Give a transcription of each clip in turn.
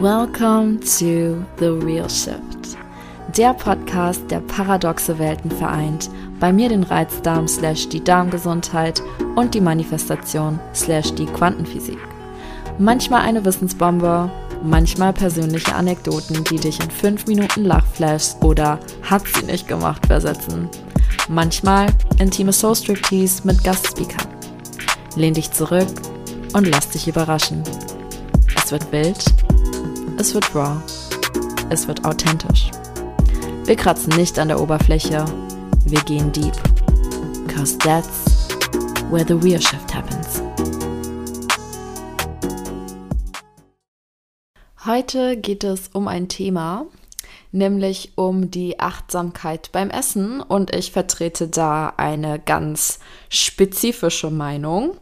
Welcome to The Real Shift. Der Podcast, der paradoxe Welten vereint. Bei mir den Reizdarm slash die Darmgesundheit und die Manifestation slash die Quantenphysik. Manchmal eine Wissensbombe, manchmal persönliche Anekdoten, die dich in 5 Minuten Lachflash oder hat sie nicht gemacht versetzen. Manchmal intime Soul Striptease mit Gastspeakern. Lehn dich zurück und lass dich überraschen. Es wird wild, es wird raw, es wird authentisch. Wir kratzen nicht an der Oberfläche, wir gehen deep. Cause that's where the real shift happens. Heute geht es um ein Thema, nämlich um die Achtsamkeit beim Essen und ich vertrete da eine ganz spezifische Meinung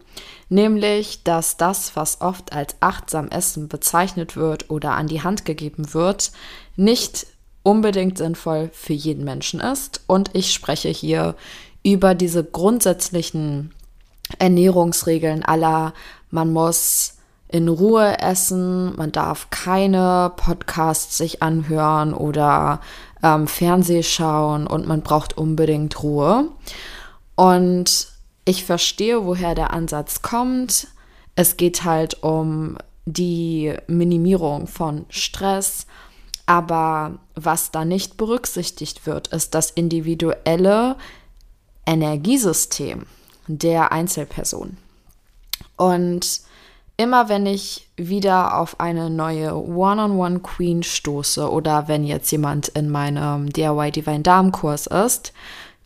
nämlich dass das, was oft als achtsam Essen bezeichnet wird oder an die Hand gegeben wird, nicht unbedingt sinnvoll für jeden Menschen ist. Und ich spreche hier über diese grundsätzlichen Ernährungsregeln aller, man muss in Ruhe essen, man darf keine Podcasts sich anhören oder ähm, Fernseh schauen und man braucht unbedingt Ruhe. Und ich verstehe, woher der Ansatz kommt. Es geht halt um die Minimierung von Stress. Aber was da nicht berücksichtigt wird, ist das individuelle Energiesystem der Einzelperson. Und immer wenn ich wieder auf eine neue One-on-One-Queen stoße oder wenn jetzt jemand in meinem DIY Divine Darm Kurs ist,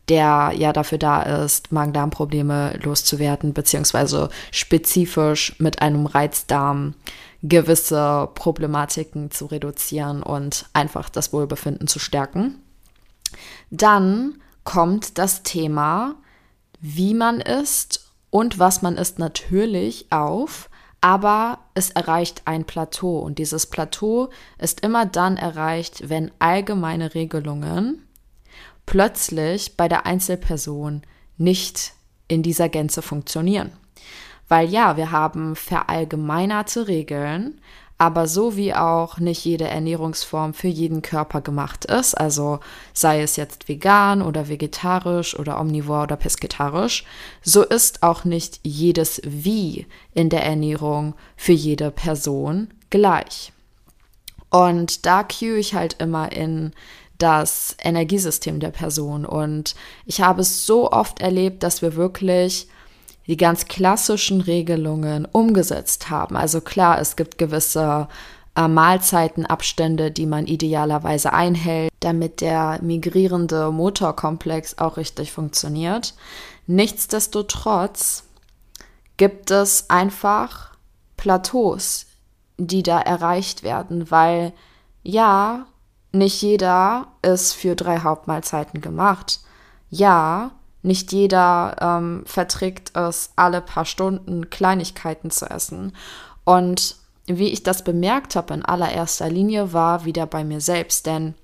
der ja dafür da ist, Magen-Darm-Probleme loszuwerden, beziehungsweise spezifisch mit einem Reizdarm gewisse Problematiken zu reduzieren und einfach das Wohlbefinden zu stärken. Dann kommt das Thema, wie man isst und was man isst natürlich auf, aber es erreicht ein Plateau und dieses Plateau ist immer dann erreicht, wenn allgemeine Regelungen plötzlich bei der Einzelperson nicht in dieser Gänze funktionieren. Weil ja, wir haben verallgemeinerte Regeln, aber so wie auch nicht jede Ernährungsform für jeden Körper gemacht ist, also sei es jetzt vegan oder vegetarisch oder omnivor oder pesketarisch, so ist auch nicht jedes Wie in der Ernährung für jede Person gleich. Und da cue ich halt immer in das Energiesystem der Person. Und ich habe es so oft erlebt, dass wir wirklich die ganz klassischen Regelungen umgesetzt haben. Also klar, es gibt gewisse äh, Mahlzeitenabstände, die man idealerweise einhält, damit der migrierende Motorkomplex auch richtig funktioniert. Nichtsdestotrotz gibt es einfach Plateaus, die da erreicht werden, weil ja, nicht jeder ist für drei Hauptmahlzeiten gemacht. Ja, nicht jeder ähm, verträgt es, alle paar Stunden Kleinigkeiten zu essen. Und wie ich das bemerkt habe in allererster Linie, war wieder bei mir selbst. Denn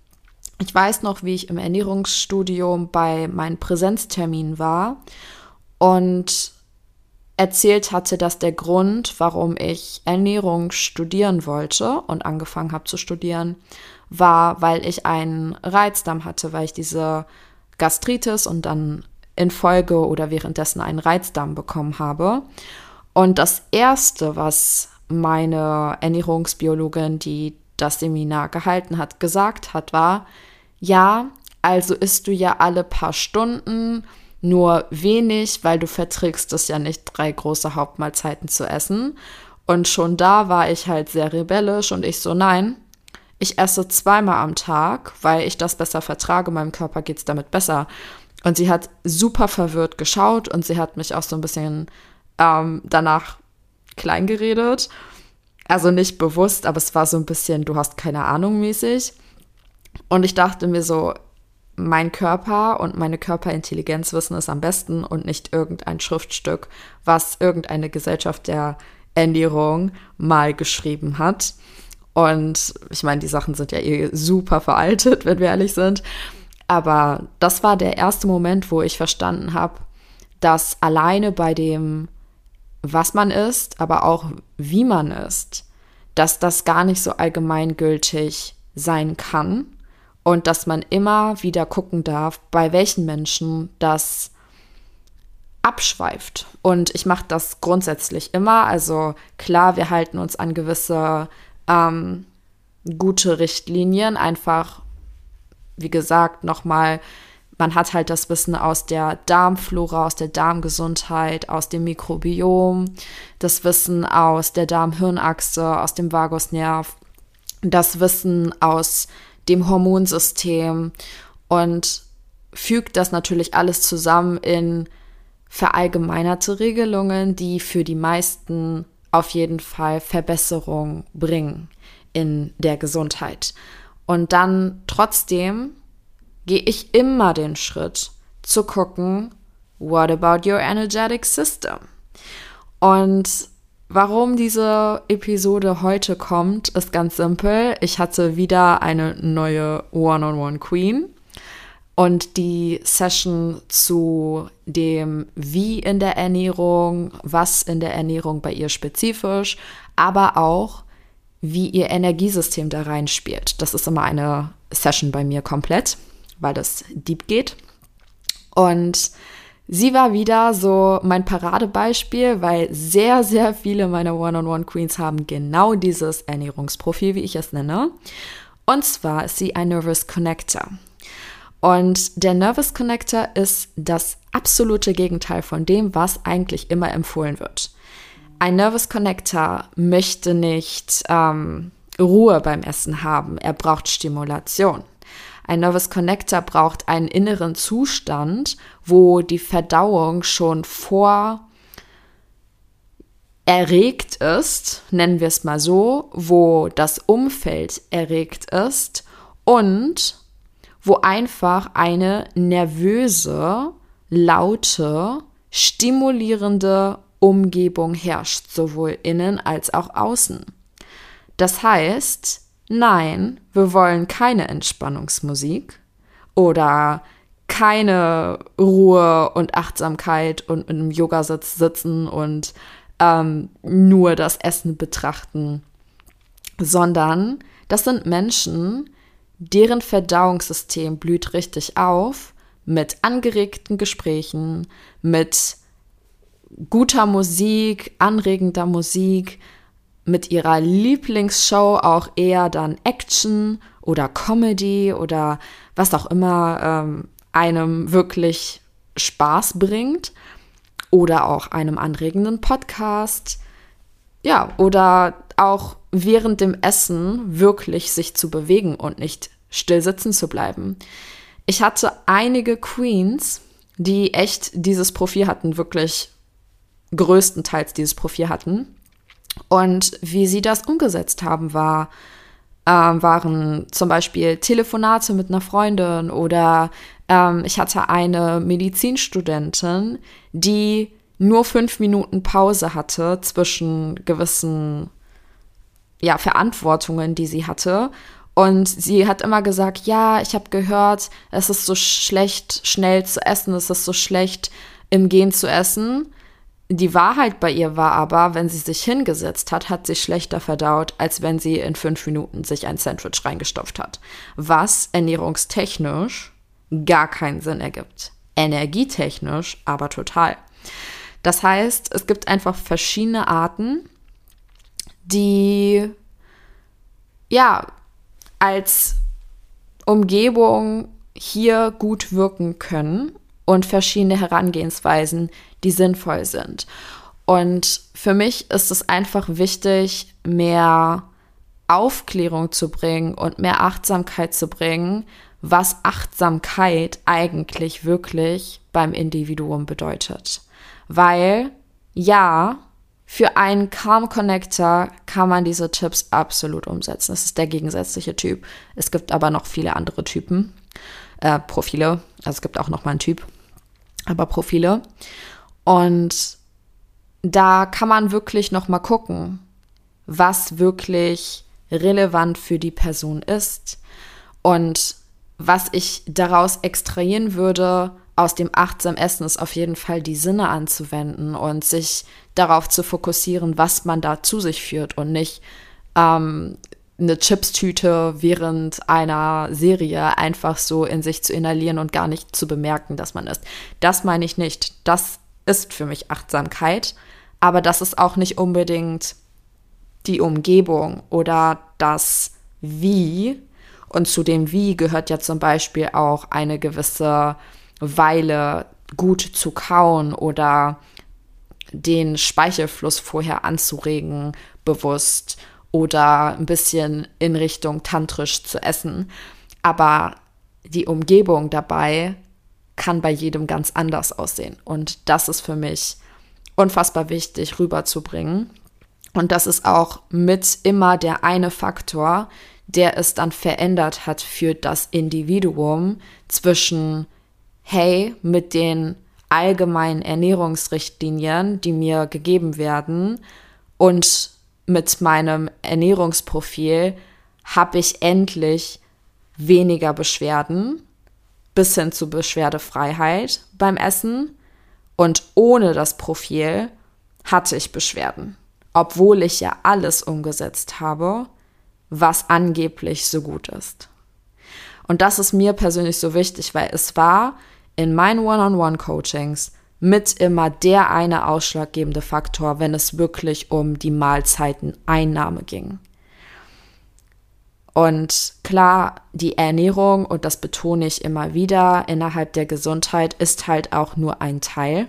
ich weiß noch, wie ich im Ernährungsstudium bei meinen Präsenzterminen war und erzählt hatte, dass der Grund, warum ich Ernährung studieren wollte und angefangen habe zu studieren, war, weil ich einen Reizdarm hatte, weil ich diese Gastritis und dann in Folge oder währenddessen einen Reizdarm bekommen habe. Und das Erste, was meine Ernährungsbiologin, die das Seminar gehalten hat, gesagt hat, war, ja, also isst du ja alle paar Stunden nur wenig, weil du verträgst es ja nicht, drei große Hauptmahlzeiten zu essen. Und schon da war ich halt sehr rebellisch und ich so, nein, ich esse zweimal am Tag, weil ich das besser vertrage, meinem Körper geht es damit besser. Und sie hat super verwirrt geschaut und sie hat mich auch so ein bisschen ähm, danach klein geredet. Also nicht bewusst, aber es war so ein bisschen, du hast keine Ahnung mäßig. Und ich dachte mir so, mein Körper und meine Körperintelligenz wissen es am besten und nicht irgendein Schriftstück, was irgendeine Gesellschaft der Ernährung mal geschrieben hat. Und ich meine, die Sachen sind ja eh super veraltet, wenn wir ehrlich sind. Aber das war der erste Moment, wo ich verstanden habe, dass alleine bei dem, was man isst, aber auch wie man isst, dass das gar nicht so allgemeingültig sein kann und dass man immer wieder gucken darf, bei welchen Menschen das abschweift. Und ich mache das grundsätzlich immer. Also klar, wir halten uns an gewisse ähm, gute Richtlinien. Einfach, wie gesagt, nochmal, man hat halt das Wissen aus der Darmflora, aus der Darmgesundheit, aus dem Mikrobiom, das Wissen aus der Darm-Hirnachse, aus dem Vagusnerv, das Wissen aus dem Hormonsystem und fügt das natürlich alles zusammen in verallgemeinerte Regelungen, die für die meisten auf jeden Fall Verbesserung bringen in der Gesundheit. Und dann trotzdem gehe ich immer den Schritt zu gucken, what about your energetic system? Und warum diese Episode heute kommt, ist ganz simpel. Ich hatte wieder eine neue One-on-One-Queen und die Session zu dem Wie in der Ernährung, was in der Ernährung bei ihr spezifisch, aber auch wie ihr Energiesystem da reinspielt. Das ist immer eine Session bei mir komplett, weil das deep geht. Und sie war wieder so mein Paradebeispiel, weil sehr, sehr viele meiner One-on-One-Queens haben genau dieses Ernährungsprofil, wie ich es nenne. Und zwar ist sie ein Nervous Connector. Und der Nervous Connector ist das absolute Gegenteil von dem, was eigentlich immer empfohlen wird. Ein Nervous Connector möchte nicht ähm, Ruhe beim Essen haben, er braucht Stimulation. Ein Nervous Connector braucht einen inneren Zustand, wo die Verdauung schon vor erregt ist, nennen wir es mal so, wo das Umfeld erregt ist und wo einfach eine nervöse, laute, stimulierende Umgebung herrscht, sowohl innen als auch außen. Das heißt, nein, wir wollen keine Entspannungsmusik oder keine Ruhe und Achtsamkeit und im Yogasitz sitzen und ähm, nur das Essen betrachten, sondern das sind Menschen, Deren Verdauungssystem blüht richtig auf mit angeregten Gesprächen, mit guter Musik, anregender Musik, mit ihrer Lieblingsshow auch eher dann Action oder Comedy oder was auch immer ähm, einem wirklich Spaß bringt oder auch einem anregenden Podcast. Ja, oder auch während dem Essen wirklich sich zu bewegen und nicht still sitzen zu bleiben. Ich hatte einige Queens, die echt dieses Profil hatten, wirklich größtenteils dieses Profil hatten. Und wie sie das umgesetzt haben, war, äh, waren zum Beispiel Telefonate mit einer Freundin oder ähm, ich hatte eine Medizinstudentin, die nur fünf Minuten Pause hatte zwischen gewissen ja, Verantwortungen, die sie hatte. Und sie hat immer gesagt, ja, ich habe gehört, es ist so schlecht, schnell zu essen, es ist so schlecht, im Gehen zu essen. Die Wahrheit bei ihr war aber, wenn sie sich hingesetzt hat, hat sie schlechter verdaut, als wenn sie in fünf Minuten sich ein Sandwich reingestopft hat. Was ernährungstechnisch gar keinen Sinn ergibt. Energietechnisch aber total. Das heißt, es gibt einfach verschiedene Arten, die ja als Umgebung hier gut wirken können und verschiedene Herangehensweisen, die sinnvoll sind. Und für mich ist es einfach wichtig, mehr Aufklärung zu bringen und mehr Achtsamkeit zu bringen, was Achtsamkeit eigentlich wirklich beim Individuum bedeutet. Weil ja, für einen Calm Connector kann man diese Tipps absolut umsetzen. Das ist der gegensätzliche Typ. Es gibt aber noch viele andere Typen, äh, Profile. Also es gibt auch noch mal einen Typ, aber Profile. Und da kann man wirklich noch mal gucken, was wirklich relevant für die Person ist und was ich daraus extrahieren würde, aus dem achtsam Essen ist auf jeden Fall die Sinne anzuwenden und sich darauf zu fokussieren, was man da zu sich führt und nicht ähm, eine Chipstüte während einer Serie einfach so in sich zu inhalieren und gar nicht zu bemerken, dass man isst. Das meine ich nicht. Das ist für mich Achtsamkeit, aber das ist auch nicht unbedingt die Umgebung oder das Wie. Und zu dem Wie gehört ja zum Beispiel auch eine gewisse Weile gut zu kauen oder den Speichelfluss vorher anzuregen, bewusst oder ein bisschen in Richtung tantrisch zu essen. Aber die Umgebung dabei kann bei jedem ganz anders aussehen. Und das ist für mich unfassbar wichtig rüberzubringen. Und das ist auch mit immer der eine Faktor, der es dann verändert hat für das Individuum zwischen, hey, mit den allgemeinen Ernährungsrichtlinien, die mir gegeben werden, und mit meinem Ernährungsprofil habe ich endlich weniger Beschwerden bis hin zu Beschwerdefreiheit beim Essen. Und ohne das Profil hatte ich Beschwerden, obwohl ich ja alles umgesetzt habe, was angeblich so gut ist. Und das ist mir persönlich so wichtig, weil es war in meinen One-on-One-Coachings mit immer der eine ausschlaggebende Faktor, wenn es wirklich um die Mahlzeiteneinnahme ging. Und klar, die Ernährung, und das betone ich immer wieder, innerhalb der Gesundheit ist halt auch nur ein Teil.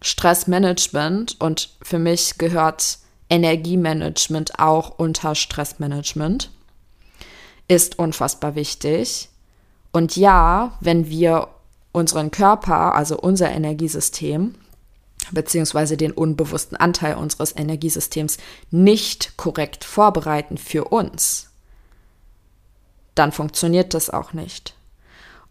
Stressmanagement und für mich gehört Energiemanagement auch unter Stressmanagement, ist unfassbar wichtig. Und ja, wenn wir unseren Körper, also unser Energiesystem, beziehungsweise den unbewussten Anteil unseres Energiesystems nicht korrekt vorbereiten für uns, dann funktioniert das auch nicht.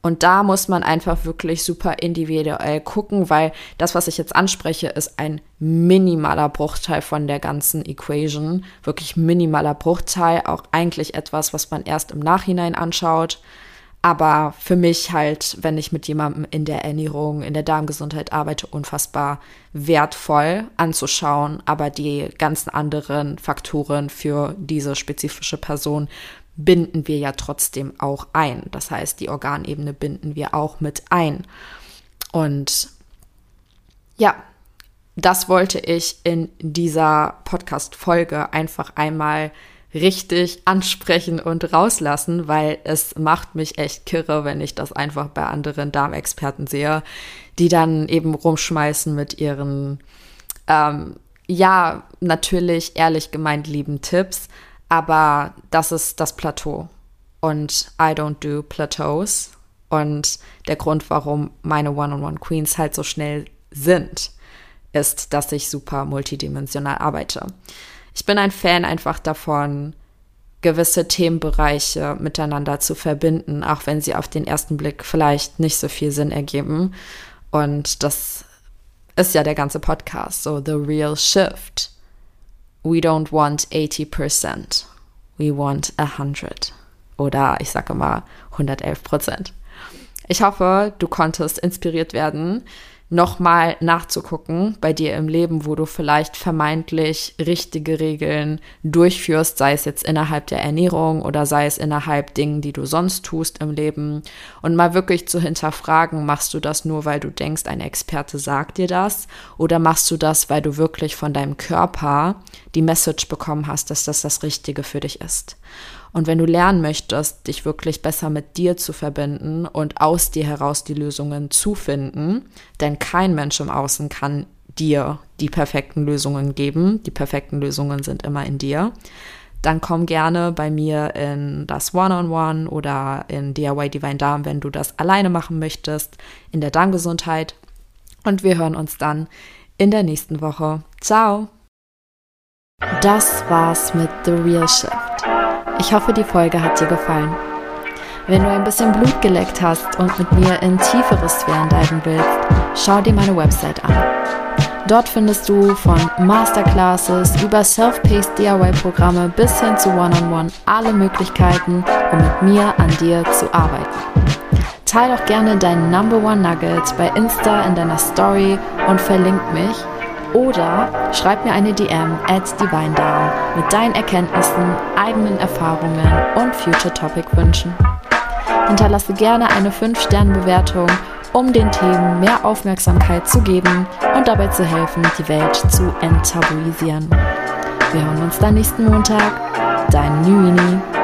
Und da muss man einfach wirklich super individuell gucken, weil das, was ich jetzt anspreche, ist ein minimaler Bruchteil von der ganzen Equation. Wirklich minimaler Bruchteil, auch eigentlich etwas, was man erst im Nachhinein anschaut. Aber für mich halt, wenn ich mit jemandem in der Ernährung, in der Darmgesundheit arbeite, unfassbar wertvoll anzuschauen. Aber die ganzen anderen Faktoren für diese spezifische Person binden wir ja trotzdem auch ein. Das heißt, die Organebene binden wir auch mit ein. Und ja, das wollte ich in dieser Podcast-Folge einfach einmal richtig ansprechen und rauslassen, weil es macht mich echt kirre, wenn ich das einfach bei anderen Darmexperten sehe, die dann eben rumschmeißen mit ihren, ähm, ja, natürlich ehrlich gemeint lieben Tipps, aber das ist das Plateau und I don't do Plateaus und der Grund, warum meine One-on-One-Queens halt so schnell sind, ist, dass ich super multidimensional arbeite. Ich bin ein Fan einfach davon, gewisse Themenbereiche miteinander zu verbinden, auch wenn sie auf den ersten Blick vielleicht nicht so viel Sinn ergeben. Und das ist ja der ganze Podcast, so The Real Shift. We don't want 80%, we want 100. Oder ich sage mal 111% Ich hoffe, du konntest inspiriert werden, nochmal nachzugucken bei dir im Leben, wo du vielleicht vermeintlich richtige Regeln durchführst, sei es jetzt innerhalb der Ernährung oder sei es innerhalb Dingen, die du sonst tust im Leben und mal wirklich zu hinterfragen, machst du das nur, weil du denkst, ein Experte sagt dir das oder machst du das, weil du wirklich von deinem Körper die Message bekommen hast, dass das das Richtige für dich ist. Und wenn du lernen möchtest, dich wirklich besser mit dir zu verbinden und aus dir heraus die Lösungen zu finden, denn kein Mensch im Außen kann dir die perfekten Lösungen geben. Die perfekten Lösungen sind immer in dir. Dann komm gerne bei mir in das One-on-One -on -One oder in DIY Divine Darm, wenn du das alleine machen möchtest, in der Darmgesundheit. Und wir hören uns dann in der nächsten Woche. Ciao! Das war's mit The Real Shift. Ich hoffe, die Folge hat dir gefallen. Wenn du ein bisschen Blut geleckt hast und mit mir in tiefere Sphären diven willst, schau dir meine Website an. Dort findest du von Masterclasses über Self-Paced DIY-Programme bis hin zu One-on-One -on -One alle Möglichkeiten, um mit mir an dir zu arbeiten. Teil doch gerne deinen Number One Nugget bei Insta in deiner Story und verlink mich oder schreib mir eine DM at DivineDown mit deinen Erkenntnissen, eigenen Erfahrungen und Future Topic Wünschen. Hinterlasse gerne eine 5-Sterne-Bewertung, um den Themen mehr Aufmerksamkeit zu geben und dabei zu helfen, die Welt zu enttabuisieren. Wir hören uns dann nächsten Montag. Dein Nüini.